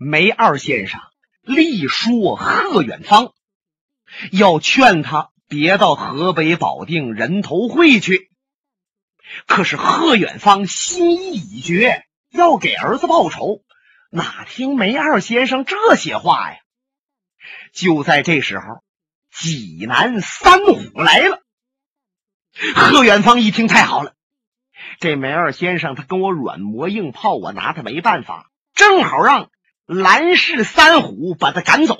梅二先生力说贺远方，要劝他别到河北保定人头会去。可是贺远方心意已决，要给儿子报仇，哪听梅二先生这些话呀？就在这时候，济南三虎来了。贺远方一听，太好了，这梅二先生他跟我软磨硬泡，我拿他没办法，正好让。蓝氏三虎把他赶走，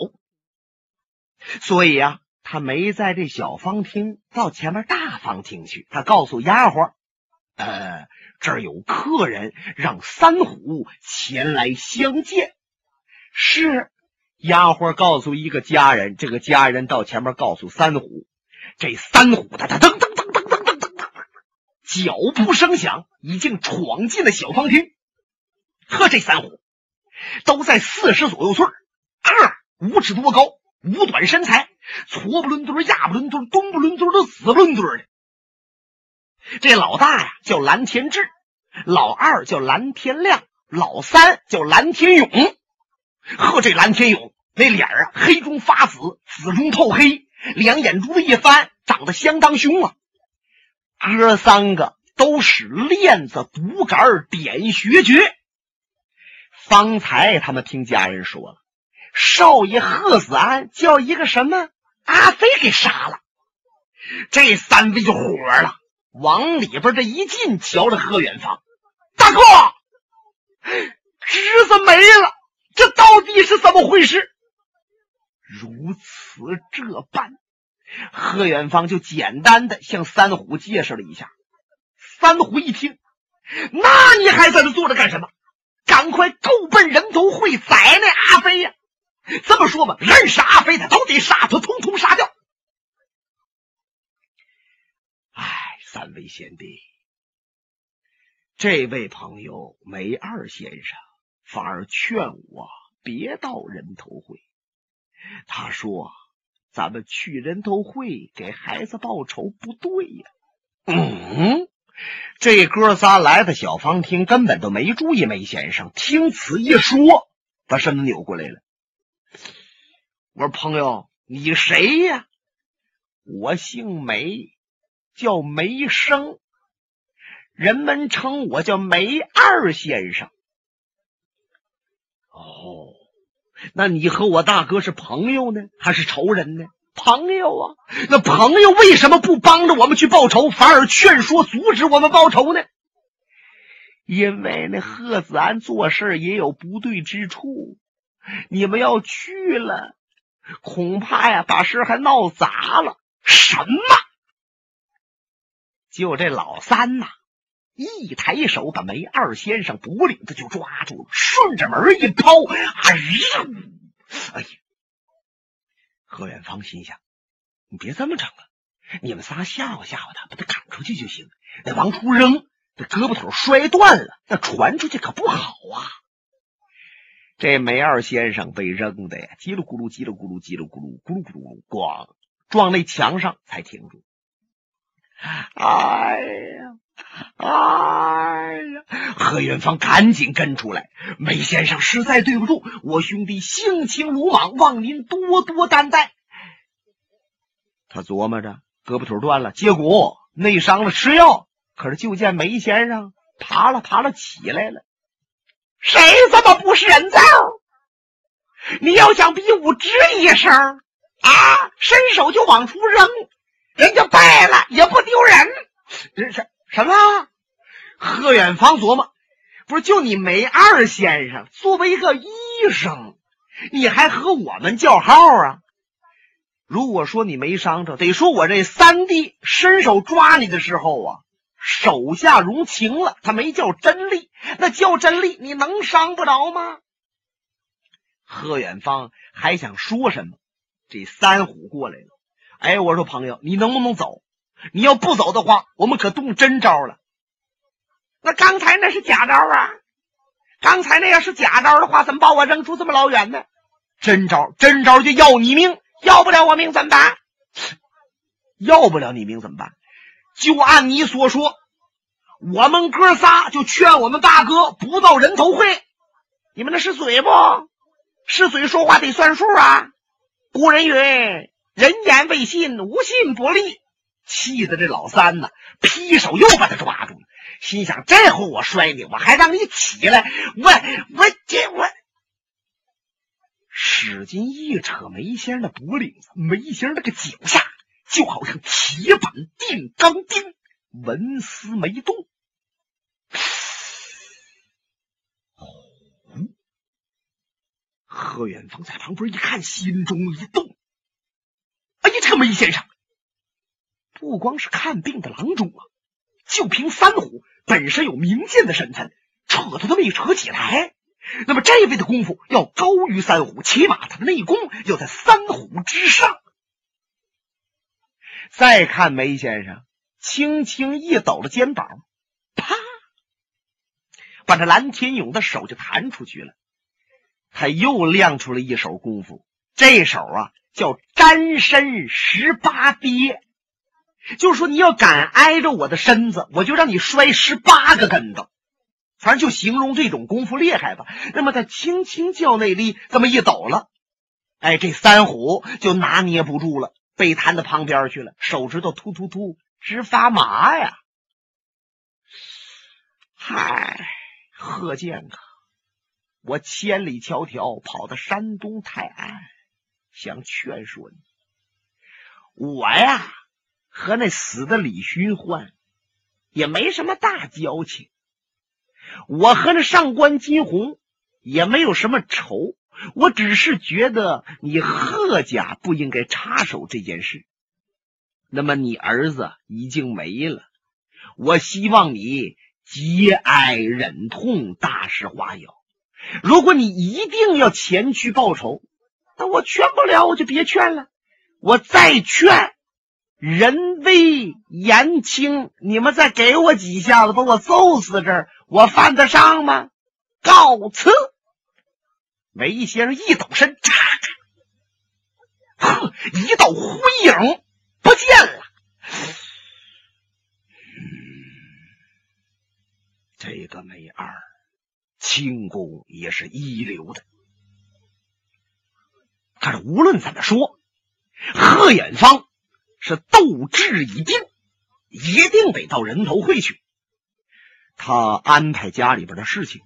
所以啊，他没在这小方厅，到前面大方厅去。他告诉丫鬟：“呃，这儿有客人，让三虎前来相见。”是丫鬟告诉一个家人，这个家人到前面告诉三虎，这三虎他他噔噔噔噔噔噔噔噔，脚步声响，已经闯进了小方厅。呵，这三虎。都在四十左右岁个五尺多高，五短身材，矬不伦墩亚不伦墩东不伦墩的，死不伦墩的。这老大呀叫蓝天志，老二叫蓝天亮，老三叫蓝天勇。呵，这蓝天勇那脸啊，黑中发紫，紫中透黑，两眼珠子一翻，长得相当凶啊。哥三个都使链子、独杆、点穴诀。方才他们听家人说了，少爷贺子安叫一个什么阿飞给杀了，这三位就火了，往里边这一进，瞧着贺远方，大哥，侄子没了，这到底是怎么回事？如此这般，贺远方就简单的向三虎介绍了一下。三虎一听，那你还在这坐着干什么？赶快够奔人头会宰那阿飞呀！这么说吧，认识阿飞的都得杀他，通通杀掉。哎，三位贤弟，这位朋友梅二先生反而劝我别到人头会。他说：“咱们去人头会给孩子报仇不对呀。”嗯。这哥仨来到小方厅，根本都没注意梅先生。听此一说，把身子扭过来了。我说：“朋友，你谁呀？”我姓梅，叫梅生，人们称我叫梅二先生。哦，那你和我大哥是朋友呢，还是仇人呢？朋友啊，那朋友为什么不帮着我们去报仇，反而劝说阻止我们报仇呢？因为那贺子安做事也有不对之处，你们要去了，恐怕呀把事还闹砸了。什么？就这老三呐，一抬手把梅二先生脖领子就抓住了，顺着门一抛，哎呦！哎呀！何远芳心想：“你别这么整了，你们仨吓唬吓唬他，把他赶出去就行。那往出扔，这胳膊腿摔断了，那传出去可不好啊。”这梅二先生被扔的呀，叽里咕噜，叽里咕噜，叽里咕噜，咕噜咕噜，咣，撞那墙上才停住。哎呀！哎呀！何元芳赶紧跟出来。梅先生实在对不住，我兄弟性情鲁莽，望您多多担待。他琢磨着，胳膊腿断了，接骨内伤了，吃药。可是就见梅先生爬了爬了起来了。谁这么不识人造？你要想比武，吱一声啊，伸手就往出扔，人家败了也不丢人。这是。什么？贺远芳琢磨，不是就你梅二先生作为一个医生，你还和我们叫号啊？如果说你没伤着，得说我这三弟伸手抓你的时候啊，手下容情了，他没叫真力，那叫真力，你能伤不着吗？贺远芳还想说什么，这三虎过来了。哎，我说朋友，你能不能走？你要不走的话，我们可动真招了。那刚才那是假招啊！刚才那要是假招的话，怎么把我扔出这么老远呢？真招，真招就要你命，要不了我命怎么办？要不了你命怎么办？就按你所说，我们哥仨就劝我们大哥不到人头会。你们那是嘴不？是嘴说话得算数啊！古人云：“人言为信，无信不立。”气得这老三呢，劈手又把他抓住了，心想：这回我摔你，我还让你起来！我我这我使劲一扯梅先生的脖领子，梅先生那个脚下就好像铁板钉钢钉，纹丝没动。贺远方在旁边一看，心中一动：哎呀，这个梅先生！不光是看病的郎中啊，就凭三虎本身有名剑的身份，扯他都没扯起来。那么这位的功夫要高于三虎，起码他的内功要在三虎之上。再看梅先生，轻轻一抖了肩膀，啪，把这蓝天勇的手就弹出去了。他又亮出了一手功夫，这手啊叫沾身十八跌。就说，你要敢挨着我的身子，我就让你摔十八个跟头。反正就形容这种功夫厉害吧。那么他轻轻叫内力，这么一抖了，哎，这三虎就拿捏不住了，被弹到旁边去了，手指头突突突直发麻呀！嗨，贺建啊，我千里迢迢跑到山东泰安，想劝说你，我呀。和那死的李寻欢也没什么大交情，我和那上官金鸿也没有什么仇，我只是觉得你贺家不应该插手这件事。那么你儿子已经没了，我希望你节哀忍痛，大事化小。如果你一定要前去报仇，那我劝不了，我就别劝了。我再劝。人微言轻，你们再给我几下子，把我揍死这儿，我犯得上吗？告辞。梅先生一抖身，嚓，呵，一道灰影不见了。这个梅二，轻功也是一流的。可是无论怎么说，贺远方。是斗志已定，一定得到人头会去。他安排家里边的事情，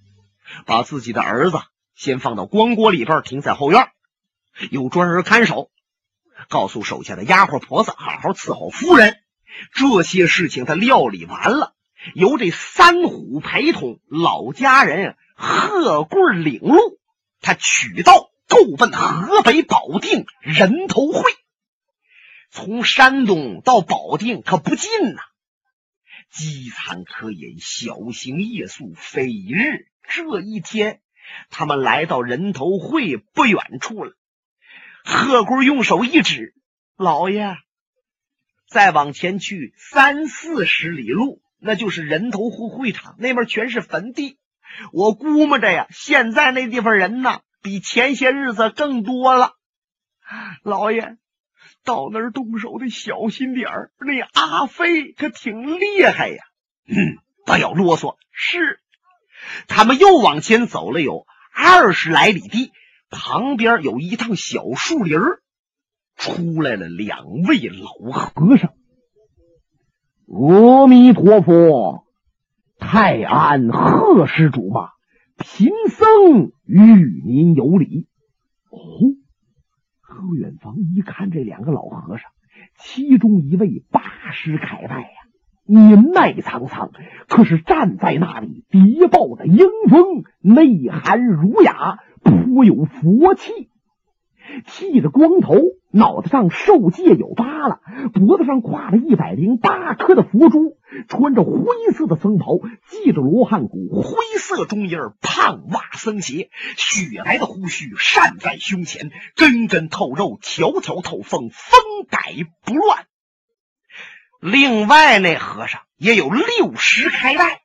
把自己的儿子先放到光锅里边，停在后院，有专人看守。告诉手下的丫鬟婆子，好好伺候夫人。这些事情他料理完了，由这三虎陪同老家人贺贵领路，他取道够奔河北保定人头会。从山东到保定可不近呐，饥餐渴饮，小行夜宿，非一日。这一天，他们来到人头会不远处了。贺贵用手一指：“老爷，再往前去三四十里路，那就是人头会会场，那边全是坟地。我估摸着呀，现在那地方人呢，比前些日子更多了。老爷。”到那儿动手得小心点儿，那阿飞可挺厉害呀！嗯，不要啰嗦。是，他们又往前走了有二十来里地，旁边有一趟小树林儿，出来了两位老和尚。阿弥陀佛，泰安贺施主嘛，贫僧与您有礼。哦。贺远房一看这两个老和尚，其中一位八十开外呀，年迈苍苍，可是站在那里，谍报的英风，内涵儒雅，颇有佛气。剃着光头，脑袋上受戒有疤了，脖子上挎了一百零八颗的佛珠，穿着灰色的僧袍，系着罗汉骨，灰色中衣胖袜僧鞋，雪白的胡须扇在胸前，根根透肉，条条透风，风摆不乱。另外那和尚也有六十开外，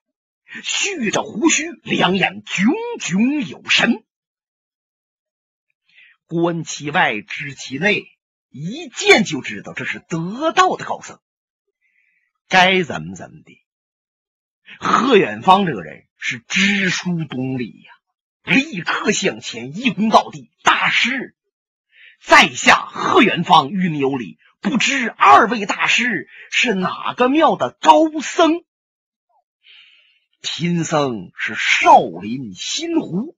蓄着胡须，两眼炯炯有神。观其外，知其内，一见就知道这是得道的高僧。该怎么怎么的。贺远方这个人是知书懂礼呀，立刻向前一躬到地，大师，在下贺远方与你有礼，不知二位大师是哪个庙的高僧？贫僧是少林新湖，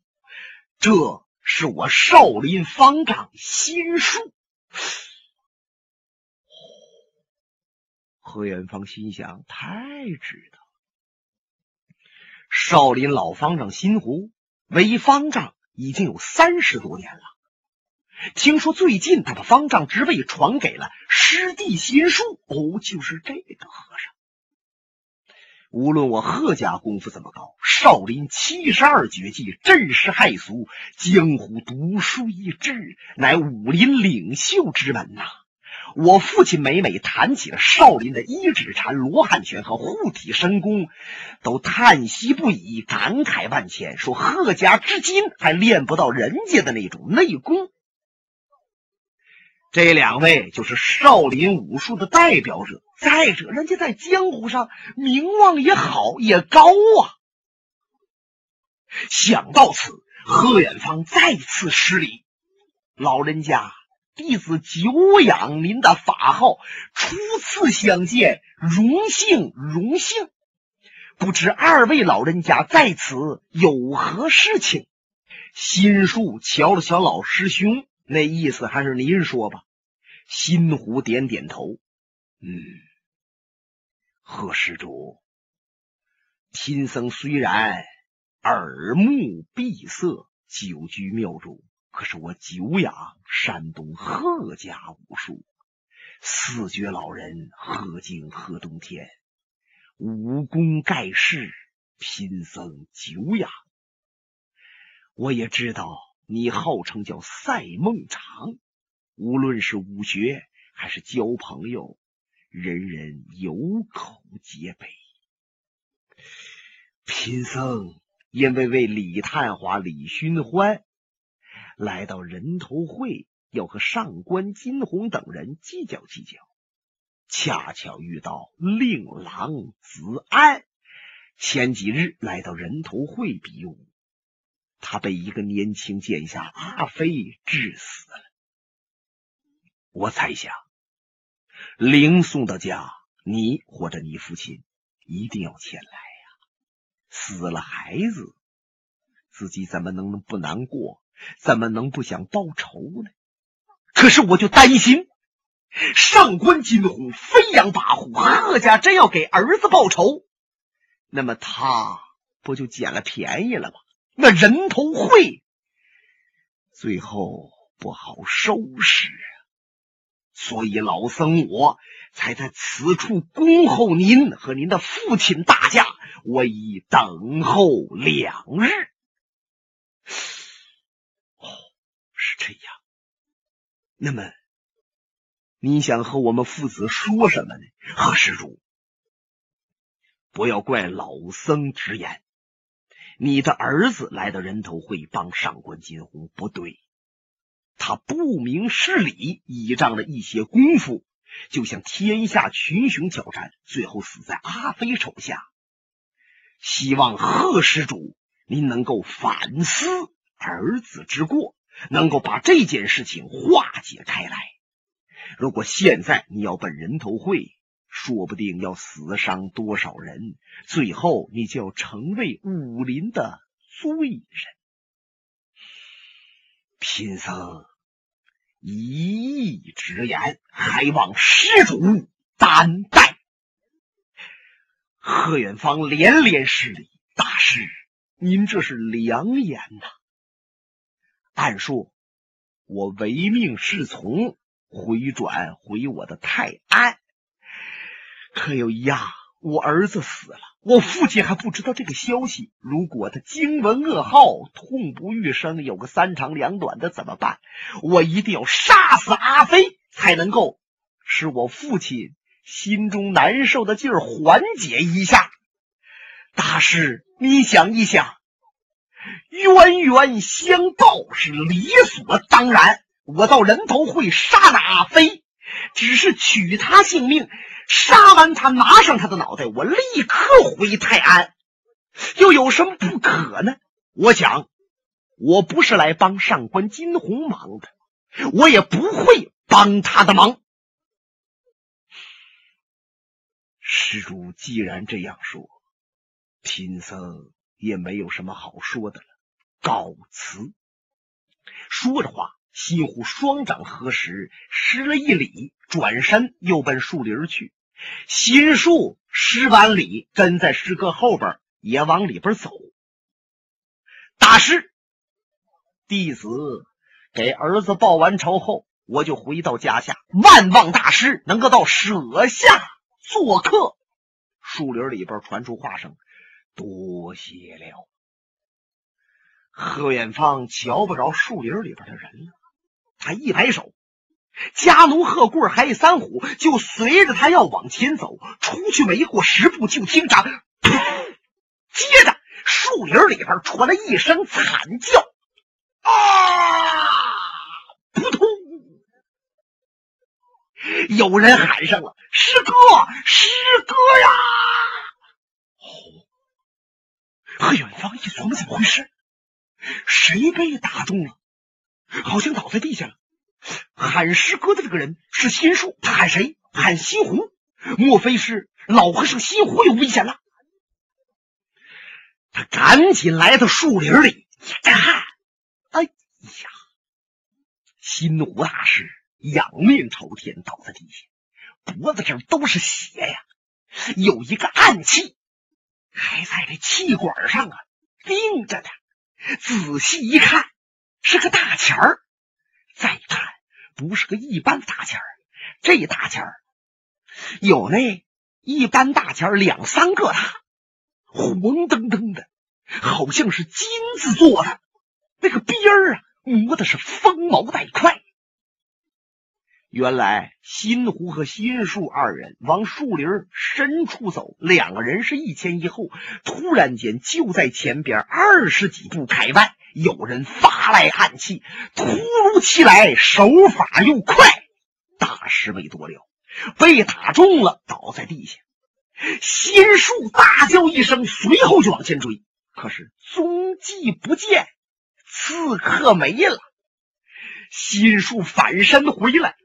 这是我少林方丈心术。何元芳心想：太值得。少林老方丈心湖为方丈已经有三十多年了。听说最近他把方丈职位传给了师弟心术。哦，就是这个和尚。无论我贺家功夫怎么高，少林七十二绝技震世骇俗，江湖独树一帜，乃武林领袖之门呐。我父亲每每谈起了少林的一指禅、罗汉拳和护体神功，都叹息不已，感慨万千，说贺家至今还练不到人家的那种内功。这两位就是少林武术的代表者，再者，人家在江湖上名望也好，也高啊。想到此，贺远方再次施礼，老人家。弟子久仰您的法号，初次相见，荣幸荣幸。不知二位老人家在此有何事情？心术瞧了瞧老师兄，那意思还是您说吧。心湖点点头，嗯，贺施主，贫僧虽然耳目闭塞，久居庙中。可是我久仰山东贺家武术，四绝老人贺敬贺东天武功盖世，贫僧久仰。我也知道你号称叫赛孟长，无论是武学还是交朋友，人人有口皆碑。贫僧因为为李探花、李寻欢。来到人头会，要和上官金鸿等人计较计较，恰巧遇到令郎子安。前几日来到人头会比武，他被一个年轻剑侠阿飞致死了。我猜想，灵送到家，你或者你父亲一定要前来呀。死了孩子，自己怎么能不难过？怎么能不想报仇呢？可是我就担心，上官金虎飞扬跋扈，贺家真要给儿子报仇，那么他不就捡了便宜了吗？那人头会最后不好收拾啊！所以老僧我才在此处恭候您和您的父亲大驾，我已等候两日。是这样，那么你想和我们父子说什么呢？贺施主，不要怪老僧直言，你的儿子来到人头会帮上官金鸿不对，他不明事理，倚仗了一些功夫，就向天下群雄挑战，最后死在阿飞手下。希望贺施主您能够反思儿子之过。能够把这件事情化解开来。如果现在你要奔人头会，说不定要死伤多少人，最后你就要成为武林的罪人。贫僧一意直言，还望施主担待。贺远方连连施礼：“大师，您这是良言呐。”按说，我唯命是从，回转回我的泰安。可有一样，我儿子死了，我父亲还不知道这个消息。如果他惊闻噩耗，痛不欲生，有个三长两短的怎么办？我一定要杀死阿飞，才能够使我父亲心中难受的劲儿缓解一下。大师，你想一想。冤冤相报是理所当然。我到人头会杀了阿飞，只是取他性命。杀完他，拿上他的脑袋，我立刻回泰安，又有什么不可呢？我想，我不是来帮上官金鸿忙的，我也不会帮他的忙。施主既然这样说，贫僧也没有什么好说的了，告辞。说着话，新虎双掌合十，施了一礼，转身又奔树林去。新树施完礼，跟在师哥后边，也往里边走。大师。弟子给儿子报完仇后，我就回到家下。万望大师能够到舍下做客。树林里边传出话声：“多谢了。”贺远方瞧不着树林里边的人了，他一摆手，家奴贺贵还有三虎就随着他要往前走。出去没过十步，就听着，接着树林里边传来一声惨叫。啊！扑通！有人喊上了：“师哥，师哥呀！”哦，何远方一琢磨，怎么回事？谁被打中了？好像倒在地下了。喊师哥的这个人是心树，他喊谁？喊西湖。莫非是老和尚西湖有危险了？他赶紧来到树林里一看。哎呀！心湖大师仰面朝天倒在地下，脖子上都是血呀，有一个暗器还在这气管上啊钉着呢。仔细一看，是个大钱儿；再看，不是个一般大钱儿，这大钱儿有那一般大钱儿两三个大，黄澄澄的，好像是金子做的。那个边儿啊，磨的是锋毛带快。原来新湖和新树二人往树林深处走，两个人是一前一后。突然间，就在前边二十几步开外，有人发来暗器，突如其来，手法又快，大师没多料，被打中了，倒在地下。新树大叫一声，随后就往前追，可是踪迹不见。刺客没了，心术反身回来，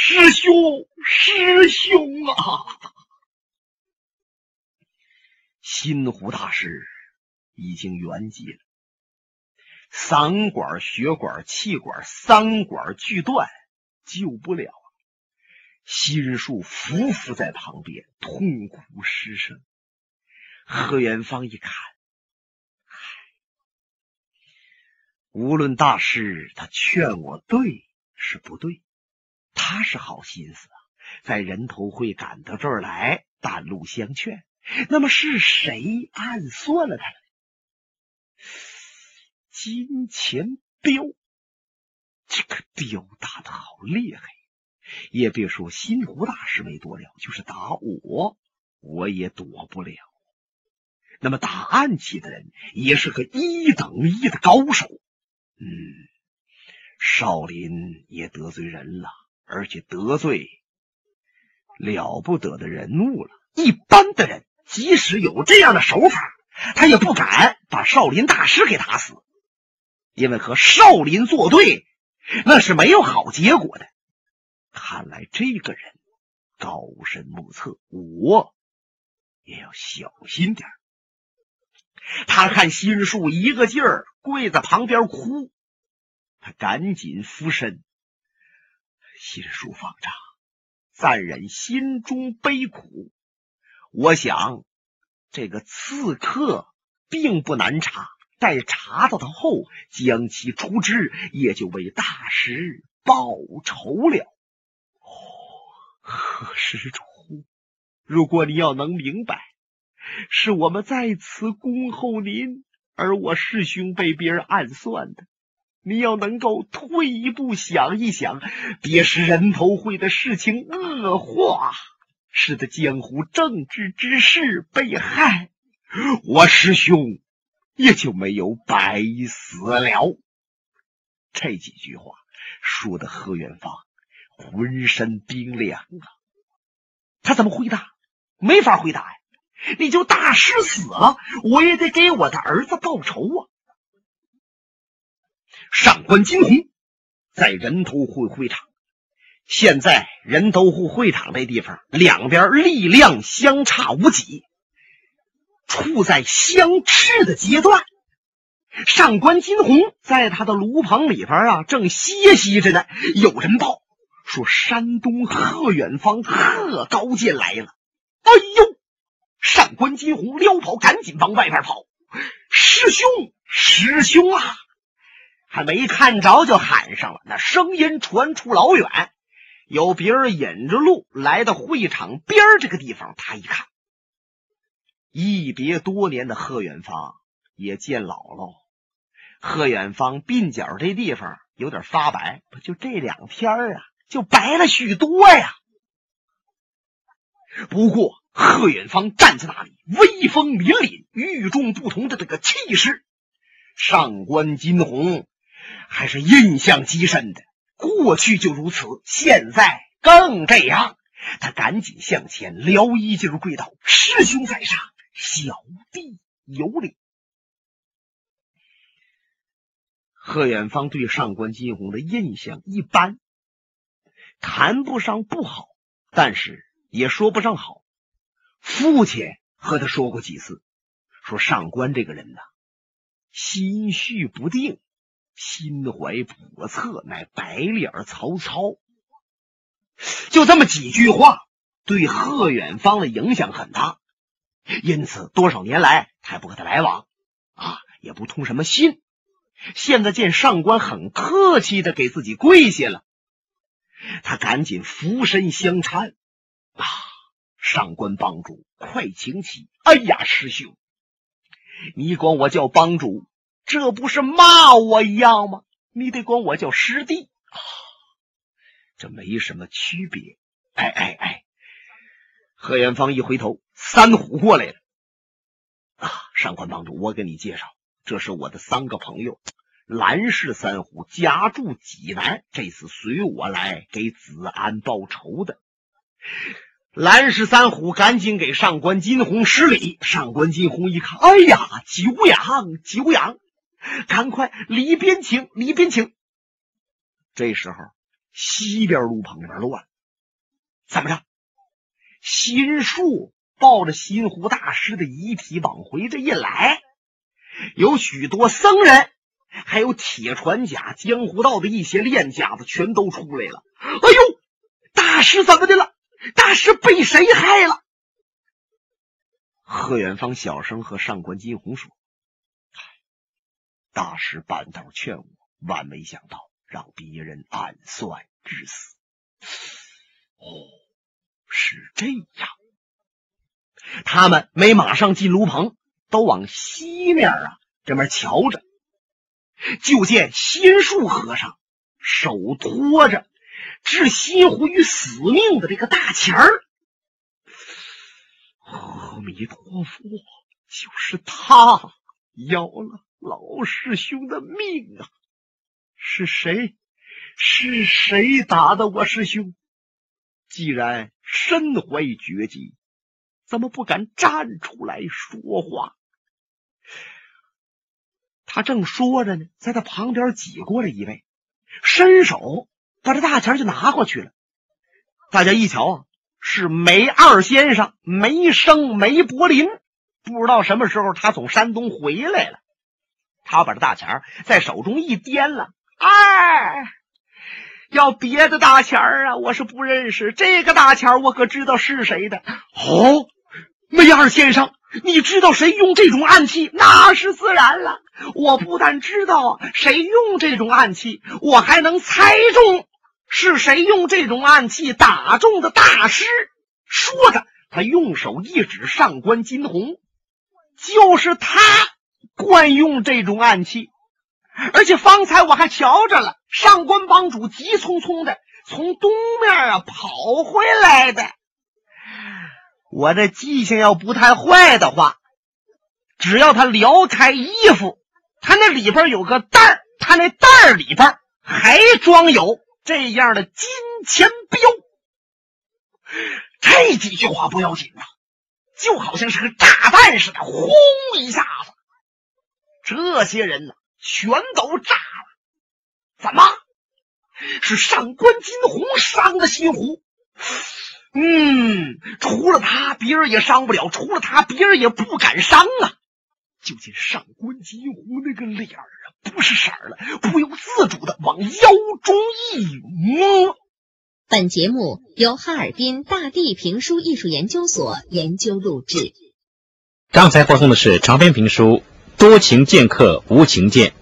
师兄，师兄啊！新湖大师已经圆寂了，嗓管、血管、气管三管俱断，救不了。心术匍匐在旁边，痛哭失声。何元芳一看。无论大师他劝我对是不对，他是好心思啊，在人头会赶到这儿来，半路相劝。那么是谁暗算了他？金钱镖，这个镖打的好厉害，也别说新湖大师没躲了，就是打我，我也躲不了。那么打暗器的人也是个一等一的高手。嗯，少林也得罪人了，而且得罪了不得的人物了。一般的人，即使有这样的手法，他也不敢把少林大师给打死，因为和少林作对，那是没有好结果的。看来这个人高深莫测，我也要小心点他看心术一个劲儿跪在旁边哭，他赶紧俯身。心术方丈，暂忍心中悲苦。我想这个刺客并不难查，待查到他后，将其处置，也就为大师报仇了。何施主，如果你要能明白。是我们在此恭候您，而我师兄被别人暗算的。你要能够退一步想一想，别使人头会的事情恶化，使得江湖正直之士被害，我师兄也就没有白死了。这几句话说的何元芳浑身冰凉啊！他怎么回答？没法回答呀。你就大师死了，我也得给我的儿子报仇啊！上官金鸿在人头户会场。现在人头户会场这地方两边力量相差无几，处在相持的阶段。上官金鸿在他的炉棚里边啊，正歇息着呢。有人报说，山东贺远方贺高见来了。哎呦！上官金鸿撩跑，赶紧往外边跑。师兄，师兄啊！还没看着，就喊上了。那声音传出老远，有别人引着路来到会场边这个地方。他一看，一别多年的贺远方也见老喽。贺远方鬓角这地方有点发白，不就这两天啊，就白了许多呀。不过。贺远方站在那里，威风凛凛、与众不同的这个气势，上官金鸿还是印象极深的。过去就如此，现在更这样。他赶紧向前撩衣襟，跪道：“师兄在上，小弟有礼。”贺远方对上官金鸿的印象一般，谈不上不好，但是也说不上好。父亲和他说过几次，说上官这个人呐，心绪不定，心怀叵测，乃白脸曹操。就这么几句话，对贺远方的影响很大。因此，多少年来他也不和他来往，啊，也不通什么信。现在见上官很客气的给自己跪下了，他赶紧俯身相搀，啊。上官帮主，快请起！哎呀，师兄，你管我叫帮主，这不是骂我一样吗？你得管我叫师弟，这没什么区别。哎哎哎！贺元芳一回头，三虎过来了。啊，上官帮主，我给你介绍，这是我的三个朋友，蓝氏三虎，家住济南，这次随我来给子安报仇的。蓝氏三虎赶紧给上官金鸿施礼。上官金鸿一看，哎呀，久仰久仰，赶快里边请，里边请。这时候，西边路棚里边乱，怎么着？新树抱着新湖大师的遗体往回这一来，有许多僧人，还有铁传甲、江湖道的一些练家子，全都出来了。哎呦，大师怎么的了？大师被谁害了？贺远方小声和上官金鸿说：“大师半道劝我，万没想到让别人暗算致死。哦，是这样。他们没马上进炉棚，都往西面啊这边瞧着，就见心树和尚手托着。”置新湖于死命的这个大钱儿，阿弥陀佛，就是他要了老师兄的命啊！是谁？是谁打的我师兄？既然身怀绝技，怎么不敢站出来说话？他正说着呢，在他旁边挤过来一位，伸手。把这大钱就拿过去了。大家一瞧啊，是梅二先生梅生梅柏林。不知道什么时候他从山东回来了。他把这大钱在手中一掂了，哎，要别的大钱啊，我是不认识。这个大钱我可知道是谁的。哦，梅二先生，你知道谁用这种暗器？那是自然了。我不但知道谁用这种暗器，我还能猜中。是谁用这种暗器打中的大师？说着，他用手一指上官金鸿，就是他惯用这种暗器。而且方才我还瞧着了，上官帮主急匆匆的从东面啊跑回来的。我这记性要不太坏的话，只要他撩开衣服，他那里边有个袋儿，他那袋儿里边还装有。这样的金钱镖，这几句话不要紧呐，就好像是个炸弹似的，轰一下子，这些人呢全都炸了。怎么是上官金鸿伤的心湖？嗯，除了他，别人也伤不了；除了他，别人也不敢伤啊！就见上官金鸿那个脸儿啊，不是色儿了，不由自主的往腰中一摸。本节目由哈尔滨大地评书艺术研究所研究录制。刚才播送的是长篇评书《多情剑客无情剑》。